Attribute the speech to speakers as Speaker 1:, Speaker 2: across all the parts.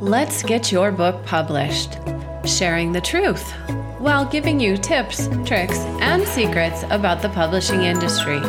Speaker 1: Let's get your book published, sharing the truth while giving you tips, tricks, and secrets about the publishing industry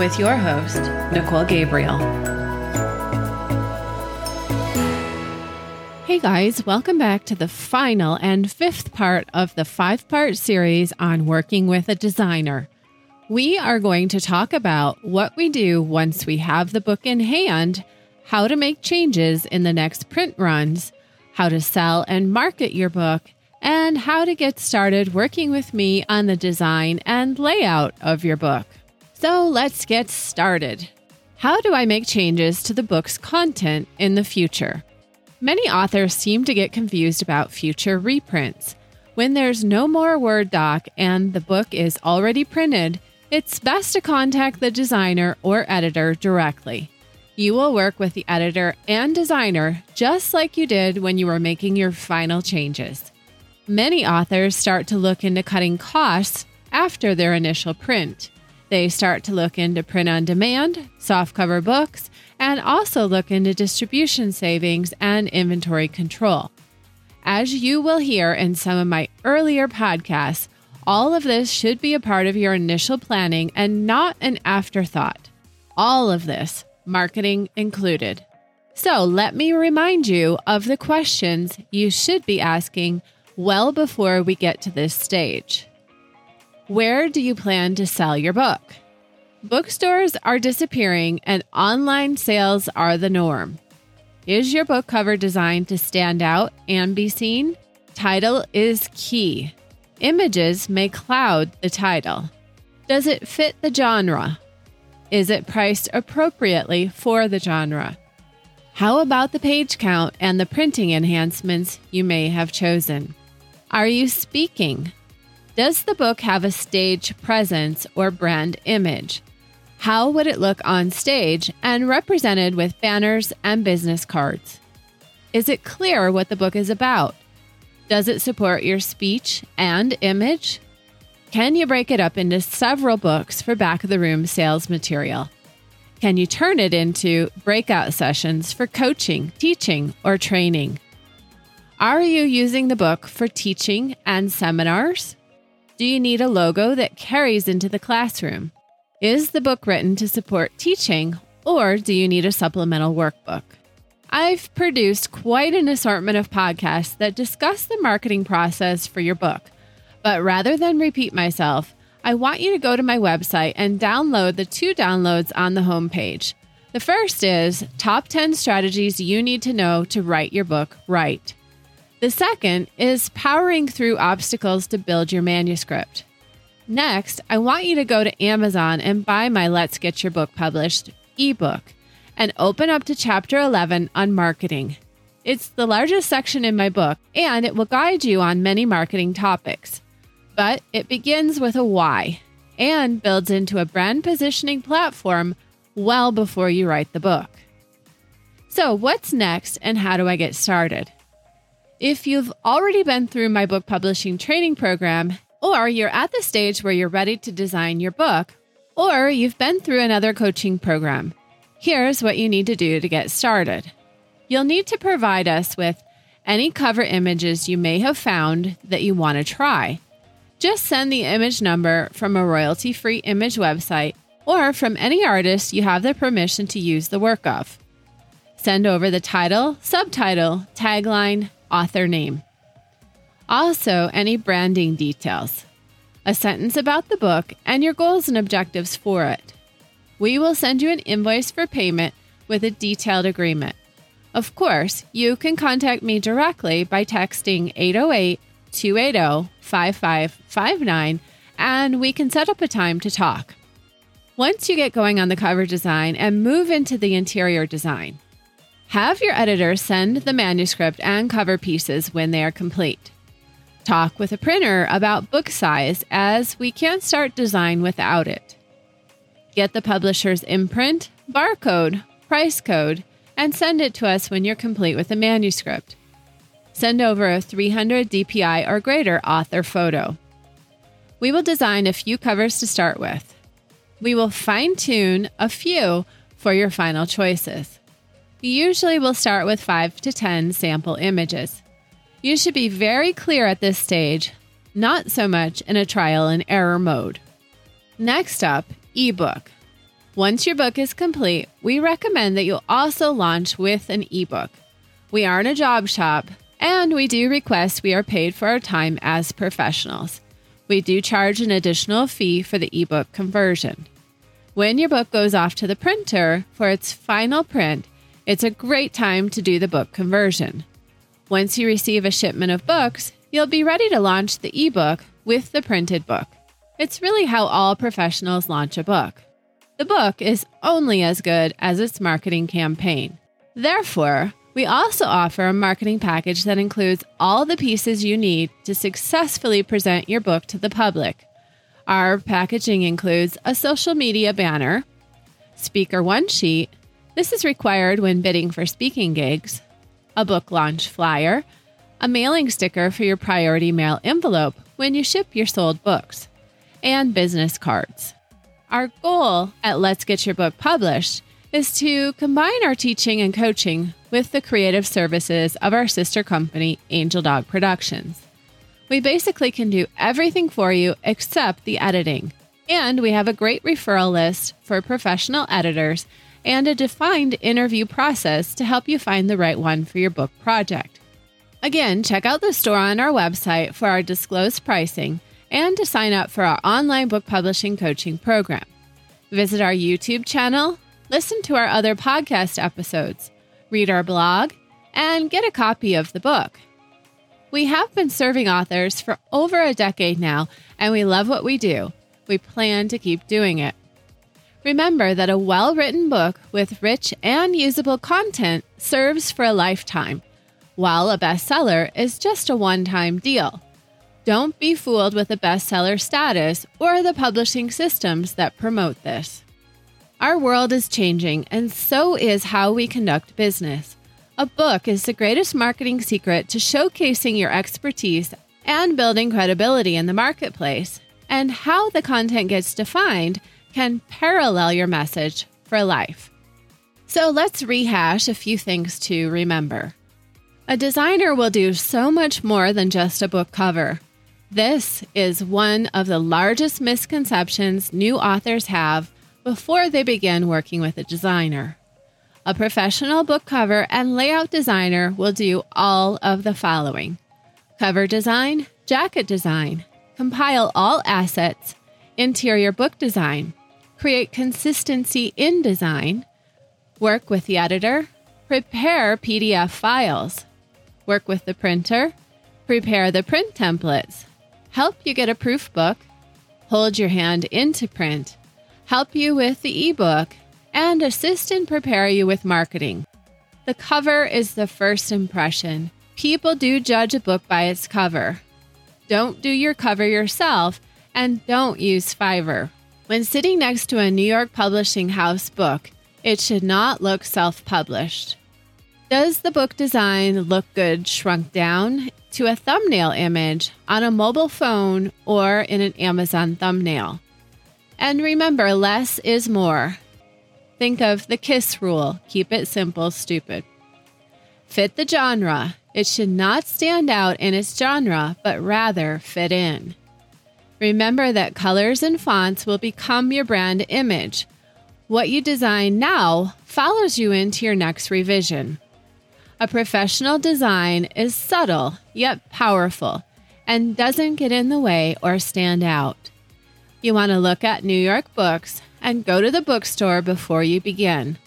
Speaker 1: with your host, Nicole Gabriel. Hey guys, welcome back to the final and fifth part of the five part series on working with a designer. We are going to talk about what we do once we have the book in hand, how to make changes in the next print runs, how to sell and market your book, and how to get started working with me on the design and layout of your book. So let's get started. How do I make changes to the book's content in the future? Many authors seem to get confused about future reprints. When there's no more Word doc and the book is already printed, it's best to contact the designer or editor directly. You will work with the editor and designer just like you did when you were making your final changes. Many authors start to look into cutting costs after their initial print. They start to look into print on demand, softcover books, and also look into distribution savings and inventory control. As you will hear in some of my earlier podcasts, all of this should be a part of your initial planning and not an afterthought. All of this marketing included. So let me remind you of the questions you should be asking well before we get to this stage. Where do you plan to sell your book? Bookstores are disappearing and online sales are the norm. Is your book cover designed to stand out and be seen? Title is key. Images may cloud the title. Does it fit the genre? Is it priced appropriately for the genre? How about the page count and the printing enhancements you may have chosen? Are you speaking? Does the book have a stage presence or brand image? How would it look on stage and represented with banners and business cards? Is it clear what the book is about? Does it support your speech and image? Can you break it up into several books for back of the room sales material? Can you turn it into breakout sessions for coaching, teaching, or training? Are you using the book for teaching and seminars? Do you need a logo that carries into the classroom? Is the book written to support teaching, or do you need a supplemental workbook? I've produced quite an assortment of podcasts that discuss the marketing process for your book but rather than repeat myself, I want you to go to my website and download the two downloads on the homepage. The first is Top 10 Strategies You Need to Know to Write Your Book Right. The second is Powering Through Obstacles to Build Your Manuscript. Next, I want you to go to Amazon and buy my Let's Get Your Book Published ebook and open up to chapter 11 on marketing. It's the largest section in my book, and it will guide you on many marketing topics but it begins with a why and builds into a brand positioning platform well before you write the book. So, what's next and how do I get started? If you've already been through my book publishing training program, or you're at the stage where you're ready to design your book, or you've been through another coaching program, here's what you need to do to get started. You'll need to provide us with any cover images you may have found that you want to try. Just send the image number from a royalty free image website or from any artist you have the permission to use the work of. Send over the title, subtitle, tagline, author name. Also, any branding details, a sentence about the book, and your goals and objectives for it. We will send you an invoice for payment with a detailed agreement. Of course, you can contact me directly by texting 808 280 5559 and we can set up a time to talk. Once you get going on the cover design and move into the interior design, have your editor send the manuscript and cover pieces when they are complete. Talk with a printer about book size as we can't start design without it. Get the publisher's imprint, barcode, price code, and send it to us when you're complete with the manuscript send over a 300 DPI or greater author photo. We will design a few covers to start with. We will fine tune a few for your final choices. usually will start with 5 to 10 sample images. You should be very clear at this stage, not so much in a trial and error mode. Next up, ebook. Once your book is complete, we recommend that you also launch with an ebook. We aren't a job shop, and we do request we are paid for our time as professionals. We do charge an additional fee for the ebook conversion. When your book goes off to the printer for its final print, it's a great time to do the book conversion. Once you receive a shipment of books, you'll be ready to launch the ebook with the printed book. It's really how all professionals launch a book. The book is only as good as its marketing campaign. Therefore, we also offer a marketing package that includes all the pieces you need to successfully present your book to the public. Our packaging includes a social media banner, speaker one sheet. This is required when bidding for speaking gigs, a book launch flyer, a mailing sticker for your priority mail envelope when you ship your sold books, and business cards. Our goal at Let's Get Your Book Published is to combine our teaching and coaching with the creative services of our sister company, Angel Dog Productions. We basically can do everything for you except the editing. And we have a great referral list for professional editors and a defined interview process to help you find the right one for your book project. Again, check out the store on our website for our disclosed pricing and to sign up for our online book publishing coaching program. Visit our YouTube channel, listen to our other podcast episodes, read our blog, and get a copy of the book. We have been serving authors for over a decade now, and we love what we do. We plan to keep doing it. Remember that a well written book with rich and usable content serves for a lifetime, while a bestseller is just a one time deal. Don't be fooled with the bestseller status or the publishing systems that promote this. Our world is changing, and so is how we conduct business. A book is the greatest marketing secret to showcasing your expertise and building credibility in the marketplace. And how the content gets defined can parallel your message for life. So let's rehash a few things to remember. A designer will do so much more than just a book cover. This is one of the largest misconceptions new authors have before they begin working with a designer. A professional book cover and layout designer will do all of the following cover design, jacket design, compile all assets, interior book design, create consistency in design, work with the editor, prepare PDF files, work with the printer, prepare the print templates, help you get a proof book, hold your hand into print, help you with the ebook, and assist and prepare you with marketing. The cover is the first impression. People do judge a book by its cover. Don't do your cover yourself and don't use Fiverr. When sitting next to a New York publishing house book, it should not look self published. Does the book design look good shrunk down to a thumbnail image on a mobile phone or in an Amazon thumbnail? And remember, less is more. Think of the KISS rule keep it simple, stupid. Fit the genre. It should not stand out in its genre, but rather fit in. Remember that colors and fonts will become your brand image. What you design now follows you into your next revision. A professional design is subtle yet powerful and doesn't get in the way or stand out. You want to look at New York books and go to the bookstore before you begin.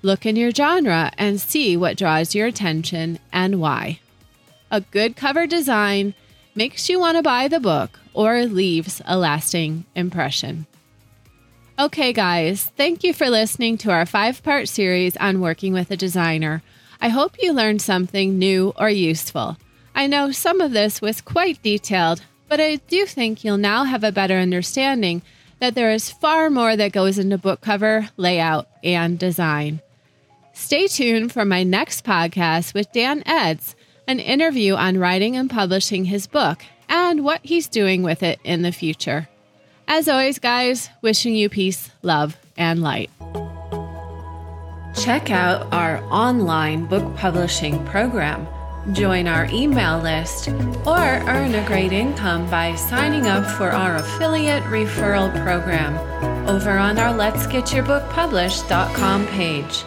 Speaker 1: Look in your genre and see what draws your attention and why. A good cover design makes you want to buy the book or leaves a lasting impression. Okay, guys, thank you for listening to our five part series on working with a designer. I hope you learned something new or useful. I know some of this was quite detailed, but I do think you'll now have a better understanding that there is far more that goes into book cover, layout, and design. Stay tuned for my next podcast with Dan Eds, an interview on writing and publishing his book and what he's doing with it in the future. As always, guys, wishing you peace, love, and light. Check out our online book publishing program. Join our email list or earn a great income by signing up for our affiliate referral program over on our Let's Get Your Book Published.com page.